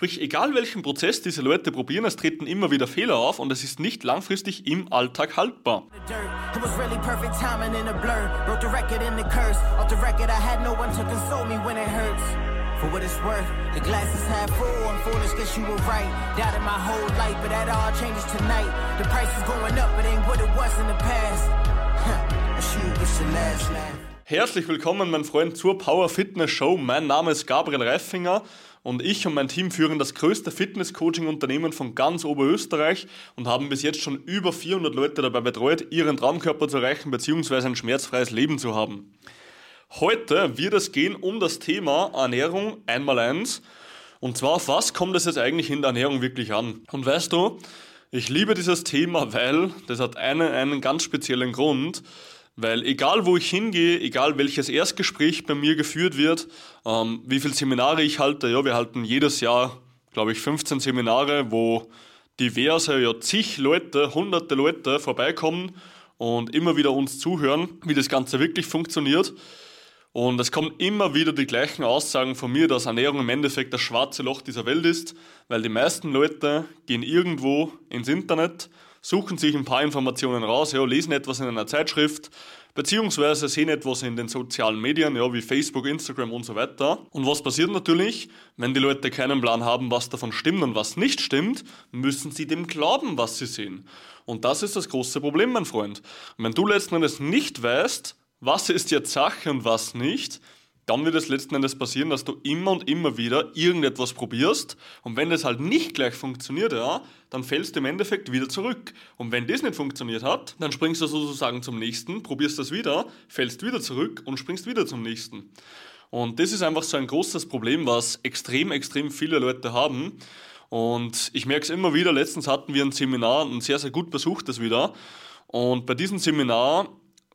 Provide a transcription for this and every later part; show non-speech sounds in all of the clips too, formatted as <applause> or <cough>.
Sprich, egal welchen Prozess diese Leute probieren, es treten immer wieder Fehler auf und es ist nicht langfristig im Alltag haltbar. For what it's worth, the glass is half full. I'm foolish, guess you were right. Doubted my whole life, but that all changes tonight. The price is going up, it ain't what it was in the past. Herzlich willkommen, mein Freund, zur Power Fitness Show. Mein Name ist Gabriel Reifinger und ich und mein Team führen das größte Fitness-Coaching-Unternehmen von ganz Oberösterreich und haben bis jetzt schon über 400 Leute dabei betreut, ihren Traumkörper zu erreichen bzw. ein schmerzfreies Leben zu haben. Heute wird es gehen um das Thema Ernährung einmal eins. Und zwar, auf was kommt es jetzt eigentlich in der Ernährung wirklich an? Und weißt du, ich liebe dieses Thema, weil das hat einen, einen ganz speziellen Grund. Weil egal wo ich hingehe, egal welches Erstgespräch bei mir geführt wird, ähm, wie viele Seminare ich halte, ja, wir halten jedes Jahr, glaube ich, 15 Seminare, wo diverse, ja zig Leute, hunderte Leute vorbeikommen und immer wieder uns zuhören, wie das Ganze wirklich funktioniert. Und es kommen immer wieder die gleichen Aussagen von mir, dass Ernährung im Endeffekt das schwarze Loch dieser Welt ist, weil die meisten Leute gehen irgendwo ins Internet, suchen sich ein paar Informationen raus, ja, lesen etwas in einer Zeitschrift, beziehungsweise sehen etwas in den sozialen Medien, ja, wie Facebook, Instagram und so weiter. Und was passiert natürlich, wenn die Leute keinen Plan haben, was davon stimmt und was nicht stimmt, müssen sie dem glauben, was sie sehen. Und das ist das große Problem, mein Freund. Und wenn du letzten Endes nicht weißt, was ist jetzt Sache und was nicht, dann wird es letzten Endes passieren, dass du immer und immer wieder irgendetwas probierst und wenn das halt nicht gleich funktioniert, ja, dann fällst du im Endeffekt wieder zurück. Und wenn das nicht funktioniert hat, dann springst du sozusagen zum nächsten, probierst das wieder, fällst wieder zurück und springst wieder zum nächsten. Und das ist einfach so ein großes Problem, was extrem, extrem viele Leute haben. Und ich merke es immer wieder, letztens hatten wir ein Seminar, ein sehr, sehr gut besuchtes wieder. Und bei diesem Seminar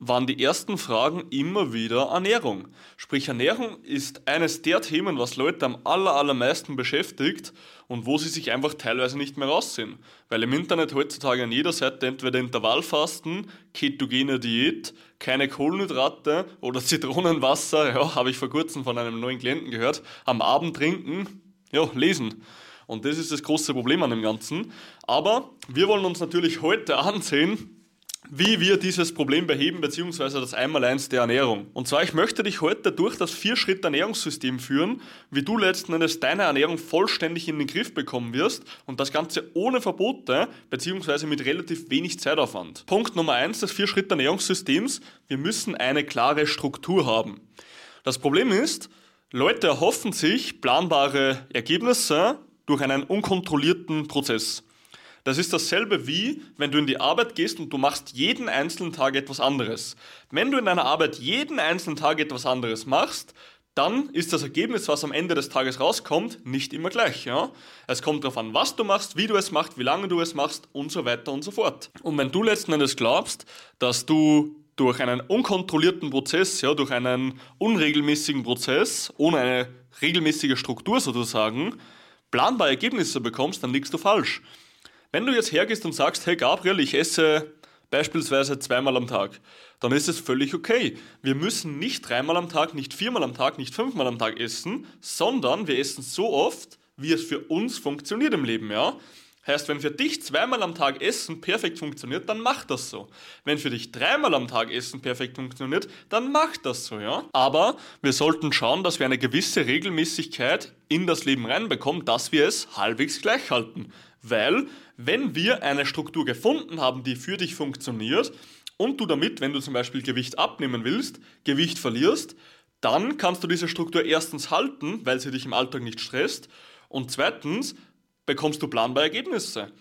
waren die ersten Fragen immer wieder Ernährung. Sprich, Ernährung ist eines der Themen, was Leute am aller, allermeisten beschäftigt und wo sie sich einfach teilweise nicht mehr raussehen. Weil im Internet heutzutage an jeder Seite entweder Intervallfasten, ketogene Diät, keine Kohlenhydrate oder Zitronenwasser, <laughs> ja, habe ich vor kurzem von einem neuen Klienten gehört, am Abend trinken, ja, lesen. Und das ist das große Problem an dem Ganzen. Aber wir wollen uns natürlich heute ansehen, wie wir dieses Problem beheben, beziehungsweise das Einmaleins der Ernährung. Und zwar, ich möchte dich heute durch das Vier-Schritt-Ernährungssystem führen, wie du letzten Endes deine Ernährung vollständig in den Griff bekommen wirst und das Ganze ohne Verbote, beziehungsweise mit relativ wenig Zeitaufwand. Punkt Nummer eins des Vier-Schritt-Ernährungssystems, wir müssen eine klare Struktur haben. Das Problem ist, Leute erhoffen sich planbare Ergebnisse durch einen unkontrollierten Prozess. Das ist dasselbe wie, wenn du in die Arbeit gehst und du machst jeden einzelnen Tag etwas anderes. Wenn du in deiner Arbeit jeden einzelnen Tag etwas anderes machst, dann ist das Ergebnis, was am Ende des Tages rauskommt, nicht immer gleich. Ja? Es kommt darauf an, was du machst, wie du es machst, wie lange du es machst und so weiter und so fort. Und wenn du letzten Endes glaubst, dass du durch einen unkontrollierten Prozess, ja, durch einen unregelmäßigen Prozess, ohne eine regelmäßige Struktur sozusagen, planbare Ergebnisse bekommst, dann liegst du falsch. Wenn du jetzt hergehst und sagst, hey Gabriel, ich esse beispielsweise zweimal am Tag, dann ist es völlig okay. Wir müssen nicht dreimal am Tag, nicht viermal am Tag, nicht fünfmal am Tag essen, sondern wir essen so oft, wie es für uns funktioniert im Leben, ja? Heißt, wenn für dich zweimal am Tag Essen perfekt funktioniert, dann mach das so. Wenn für dich dreimal am Tag Essen perfekt funktioniert, dann mach das so, ja. Aber wir sollten schauen, dass wir eine gewisse Regelmäßigkeit in das Leben reinbekommen, dass wir es halbwegs gleich halten. Weil, wenn wir eine Struktur gefunden haben, die für dich funktioniert, und du damit, wenn du zum Beispiel Gewicht abnehmen willst, Gewicht verlierst, dann kannst du diese Struktur erstens halten, weil sie dich im Alltag nicht stresst, und zweitens bekommst du planbare Ergebnisse.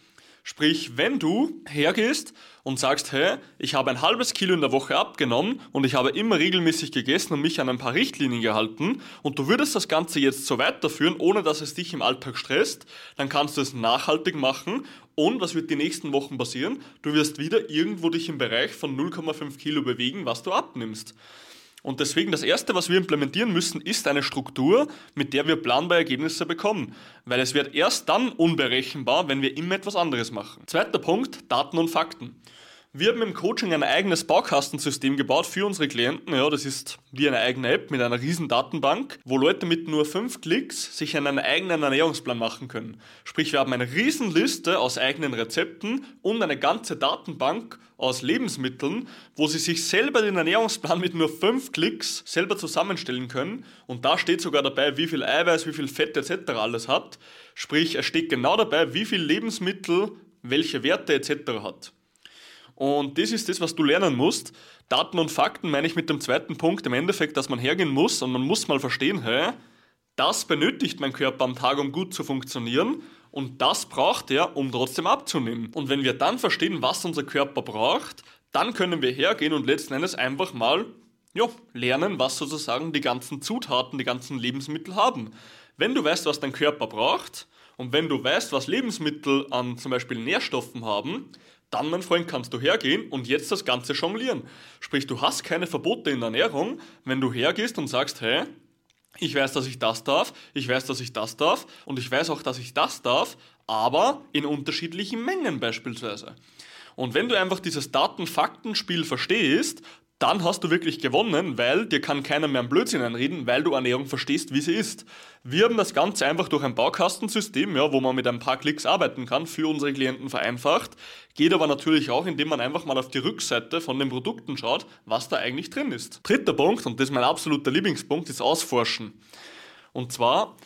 Sprich, wenn du hergehst und sagst, hey, ich habe ein halbes Kilo in der Woche abgenommen und ich habe immer regelmäßig gegessen und mich an ein paar Richtlinien gehalten und du würdest das Ganze jetzt so weiterführen, ohne dass es dich im Alltag stresst, dann kannst du es nachhaltig machen und was wird die nächsten Wochen passieren? Du wirst wieder irgendwo dich im Bereich von 0,5 Kilo bewegen, was du abnimmst. Und deswegen das Erste, was wir implementieren müssen, ist eine Struktur, mit der wir planbare Ergebnisse bekommen. Weil es wird erst dann unberechenbar, wenn wir immer etwas anderes machen. Zweiter Punkt, Daten und Fakten. Wir haben im Coaching ein eigenes Baukastensystem gebaut für unsere Klienten. Ja, das ist wie eine eigene App mit einer riesen Datenbank, wo Leute mit nur fünf Klicks sich einen eigenen Ernährungsplan machen können. Sprich, wir haben eine riesen Liste aus eigenen Rezepten und eine ganze Datenbank aus Lebensmitteln, wo sie sich selber den Ernährungsplan mit nur fünf Klicks selber zusammenstellen können. Und da steht sogar dabei, wie viel Eiweiß, wie viel Fett etc. alles hat. Sprich, es steht genau dabei, wie viel Lebensmittel welche Werte etc. hat. Und das ist das, was du lernen musst. Daten und Fakten meine ich mit dem zweiten Punkt im Endeffekt, dass man hergehen muss und man muss mal verstehen, hä, das benötigt mein Körper am Tag, um gut zu funktionieren und das braucht er, um trotzdem abzunehmen. Und wenn wir dann verstehen, was unser Körper braucht, dann können wir hergehen und letzten Endes einfach mal ja, lernen, was sozusagen die ganzen Zutaten, die ganzen Lebensmittel haben. Wenn du weißt, was dein Körper braucht und wenn du weißt, was Lebensmittel an zum Beispiel Nährstoffen haben, dann, mein Freund, kannst du hergehen und jetzt das Ganze jonglieren. Sprich, du hast keine Verbote in der Ernährung, wenn du hergehst und sagst, hey, ich weiß, dass ich das darf, ich weiß, dass ich das darf und ich weiß auch, dass ich das darf, aber in unterschiedlichen Mengen beispielsweise. Und wenn du einfach dieses Daten-Fakten-Spiel verstehst, dann hast du wirklich gewonnen, weil dir kann keiner mehr einen Blödsinn einreden, weil du Ernährung verstehst, wie sie ist. Wir haben das Ganze einfach durch ein Baukastensystem, ja, wo man mit ein paar Klicks arbeiten kann, für unsere Klienten vereinfacht. Geht aber natürlich auch, indem man einfach mal auf die Rückseite von den Produkten schaut, was da eigentlich drin ist. Dritter Punkt, und das ist mein absoluter Lieblingspunkt, ist Ausforschen. Und zwar,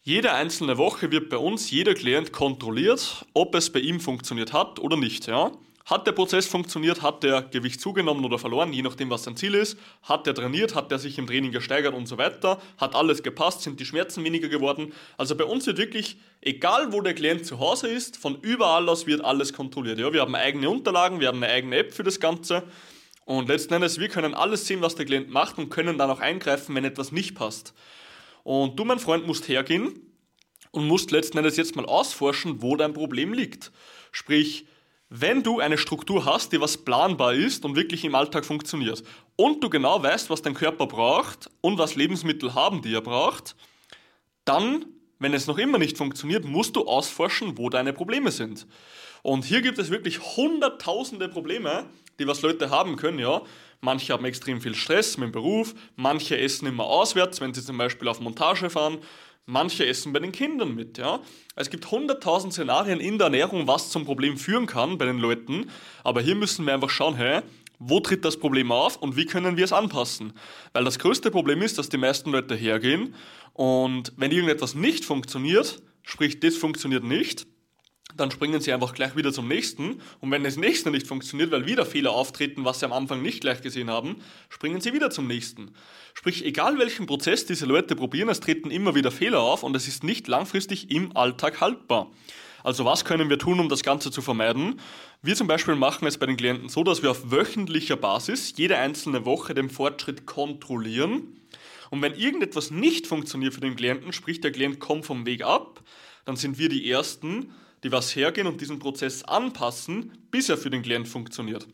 jede einzelne Woche wird bei uns jeder Klient kontrolliert, ob es bei ihm funktioniert hat oder nicht. Ja? Hat der Prozess funktioniert? Hat der Gewicht zugenommen oder verloren, je nachdem, was sein Ziel ist? Hat der trainiert? Hat der sich im Training gesteigert und so weiter? Hat alles gepasst? Sind die Schmerzen weniger geworden? Also bei uns wird wirklich, egal wo der Klient zu Hause ist, von überall aus wird alles kontrolliert. Ja, wir haben eigene Unterlagen, wir haben eine eigene App für das Ganze. Und letzten Endes, wir können alles sehen, was der Klient macht und können dann auch eingreifen, wenn etwas nicht passt. Und du, mein Freund, musst hergehen und musst letzten Endes jetzt mal ausforschen, wo dein Problem liegt. Sprich, wenn du eine Struktur hast, die was planbar ist und wirklich im Alltag funktioniert und du genau weißt, was dein Körper braucht und was Lebensmittel haben, die er braucht, dann, wenn es noch immer nicht funktioniert, musst du ausforschen, wo deine Probleme sind. Und hier gibt es wirklich hunderttausende Probleme, die was Leute haben können, ja. Manche haben extrem viel Stress mit dem Beruf, manche essen immer auswärts, wenn sie zum Beispiel auf Montage fahren, Manche essen bei den Kindern mit, ja. Es gibt hunderttausend Szenarien in der Ernährung, was zum Problem führen kann bei den Leuten. Aber hier müssen wir einfach schauen, hey, wo tritt das Problem auf und wie können wir es anpassen? Weil das größte Problem ist, dass die meisten Leute hergehen und wenn irgendetwas nicht funktioniert, sprich, das funktioniert nicht, dann springen sie einfach gleich wieder zum nächsten. Und wenn das nächste nicht funktioniert, weil wieder Fehler auftreten, was sie am Anfang nicht gleich gesehen haben, springen sie wieder zum nächsten. Sprich, egal welchen Prozess diese Leute probieren, es treten immer wieder Fehler auf und es ist nicht langfristig im Alltag haltbar. Also was können wir tun, um das Ganze zu vermeiden? Wir zum Beispiel machen es bei den Klienten so, dass wir auf wöchentlicher Basis jede einzelne Woche den Fortschritt kontrollieren. Und wenn irgendetwas nicht funktioniert für den Klienten, sprich der Klient kommt vom Weg ab, dann sind wir die Ersten, die was hergehen und diesen Prozess anpassen, bis er für den Klient funktioniert.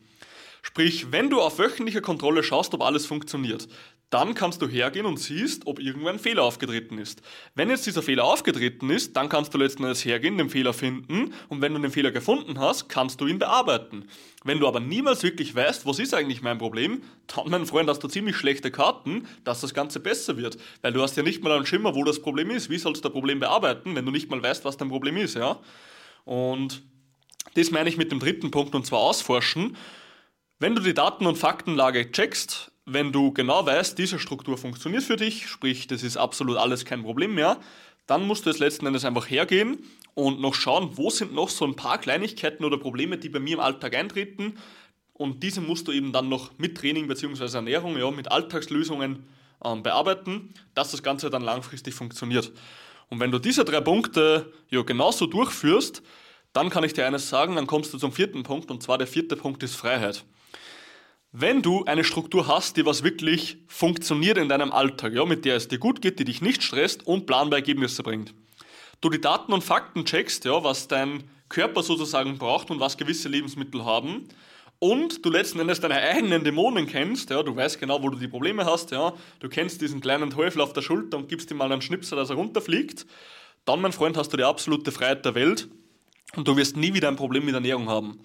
Sprich, wenn du auf wöchentliche Kontrolle schaust, ob alles funktioniert, dann kannst du hergehen und siehst, ob irgendwo ein Fehler aufgetreten ist. Wenn jetzt dieser Fehler aufgetreten ist, dann kannst du letzten Endes hergehen, den Fehler finden und wenn du den Fehler gefunden hast, kannst du ihn bearbeiten. Wenn du aber niemals wirklich weißt, was ist eigentlich mein Problem, dann, mein Freund, hast du ziemlich schlechte Karten, dass das Ganze besser wird. Weil du hast ja nicht mal einen Schimmer, wo das Problem ist. Wie sollst du das Problem bearbeiten, wenn du nicht mal weißt, was dein Problem ist, ja? Und das meine ich mit dem dritten Punkt und zwar ausforschen. Wenn du die Daten- und Faktenlage checkst, wenn du genau weißt, diese Struktur funktioniert für dich, sprich, das ist absolut alles kein Problem mehr, dann musst du jetzt letzten Endes einfach hergehen und noch schauen, wo sind noch so ein paar Kleinigkeiten oder Probleme, die bei mir im Alltag eintreten. Und diese musst du eben dann noch mit Training bzw. Ernährung, ja, mit Alltagslösungen ähm, bearbeiten, dass das Ganze dann langfristig funktioniert. Und wenn du diese drei Punkte ja genauso durchführst, dann kann ich dir eines sagen, dann kommst du zum vierten Punkt und zwar der vierte Punkt ist Freiheit. Wenn du eine Struktur hast, die was wirklich funktioniert in deinem Alltag, ja, mit der es dir gut geht, die dich nicht stresst und planbare Ergebnisse bringt, du die Daten und Fakten checkst, ja, was dein Körper sozusagen braucht und was gewisse Lebensmittel haben, und du letzten Endes deine eigenen Dämonen kennst, ja, du weißt genau, wo du die Probleme hast, ja, du kennst diesen kleinen Teufel auf der Schulter und gibst ihm mal einen Schnipsel, dass er runterfliegt, dann, mein Freund, hast du die absolute Freiheit der Welt und du wirst nie wieder ein Problem mit Ernährung haben.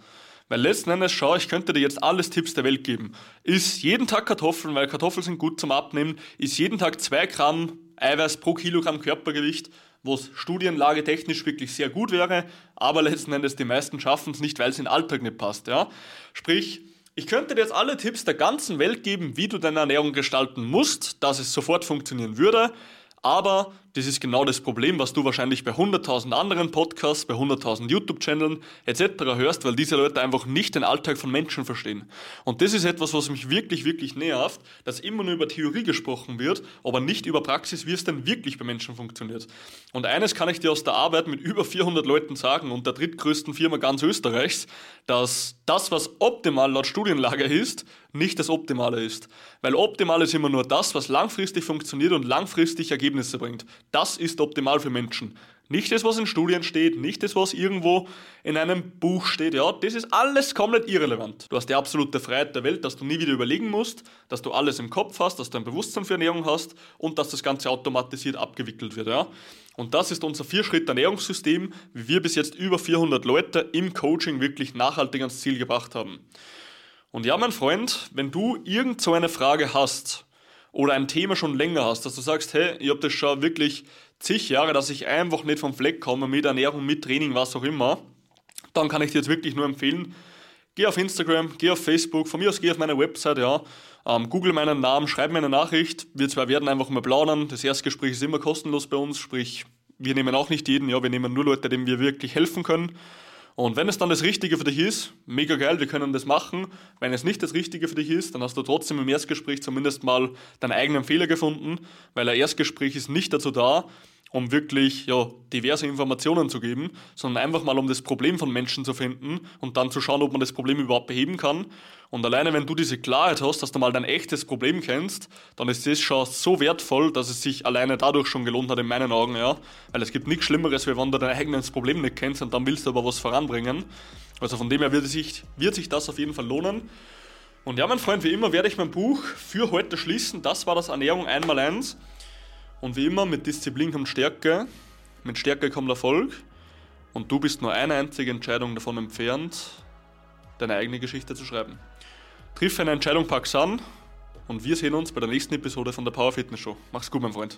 Weil letzten Endes, schau, ich könnte dir jetzt alles Tipps der Welt geben. Iss jeden Tag Kartoffeln, weil Kartoffeln sind gut zum Abnehmen. Iss jeden Tag 2 Gramm Eiweiß pro Kilogramm Körpergewicht, was studienlage technisch wirklich sehr gut wäre, aber letzten Endes die meisten schaffen es nicht, weil es in den Alltag nicht passt. Ja? Sprich, ich könnte dir jetzt alle Tipps der ganzen Welt geben, wie du deine Ernährung gestalten musst, dass es sofort funktionieren würde, aber das ist genau das Problem, was du wahrscheinlich bei 100.000 anderen Podcasts, bei 100.000 YouTube-Channeln etc. hörst, weil diese Leute einfach nicht den Alltag von Menschen verstehen. Und das ist etwas, was mich wirklich, wirklich nervt, dass immer nur über Theorie gesprochen wird, aber nicht über Praxis, wie es denn wirklich bei Menschen funktioniert. Und eines kann ich dir aus der Arbeit mit über 400 Leuten sagen und der drittgrößten Firma ganz Österreichs, dass das, was optimal laut Studienlage ist, nicht das Optimale ist. Weil optimal ist immer nur das, was langfristig funktioniert und langfristig Ergebnisse bringt. Das ist optimal für Menschen. Nicht das, was in Studien steht, nicht das, was irgendwo in einem Buch steht. Ja, das ist alles komplett irrelevant. Du hast die absolute Freiheit der Welt, dass du nie wieder überlegen musst, dass du alles im Kopf hast, dass du ein Bewusstsein für Ernährung hast und dass das Ganze automatisiert abgewickelt wird. Ja. Und das ist unser Vier-Schritt-Ernährungssystem, wie wir bis jetzt über 400 Leute im Coaching wirklich nachhaltig ans Ziel gebracht haben. Und ja, mein Freund, wenn du irgend so eine Frage hast oder ein Thema schon länger hast, dass du sagst, hey, ich habe das schon wirklich zig Jahre, dass ich einfach nicht vom Fleck komme mit Ernährung, mit Training, was auch immer, dann kann ich dir jetzt wirklich nur empfehlen, geh auf Instagram, geh auf Facebook, von mir aus geh auf meine Website, ja, ähm, google meinen Namen, schreib mir eine Nachricht, wir zwei werden einfach mal plaudern, das Erstgespräch ist immer kostenlos bei uns, sprich, wir nehmen auch nicht jeden, ja, wir nehmen nur Leute, denen wir wirklich helfen können. Und wenn es dann das Richtige für dich ist, mega geil, wir können das machen. Wenn es nicht das Richtige für dich ist, dann hast du trotzdem im Erstgespräch zumindest mal deinen eigenen Fehler gefunden, weil ein Erstgespräch ist nicht dazu da, um wirklich ja, diverse Informationen zu geben, sondern einfach mal um das Problem von Menschen zu finden und dann zu schauen, ob man das Problem überhaupt beheben kann. Und alleine wenn du diese Klarheit hast, dass du mal dein echtes Problem kennst, dann ist das schon so wertvoll, dass es sich alleine dadurch schon gelohnt hat in meinen Augen, ja. Weil es gibt nichts Schlimmeres, wie wenn du dein eigenes Problem nicht kennst und dann willst du aber was voranbringen. Also von dem her wird sich, wird sich das auf jeden Fall lohnen. Und ja, mein Freund, wie immer werde ich mein Buch für heute schließen. Das war das Ernährung einmal eins. Und wie immer, mit Disziplin kommt Stärke, mit Stärke kommt Erfolg. Und du bist nur eine einzige Entscheidung davon entfernt, deine eigene Geschichte zu schreiben. Triff eine Entscheidung, pack's an und wir sehen uns bei der nächsten Episode von der Power Fitness Show. Mach's gut, mein Freund.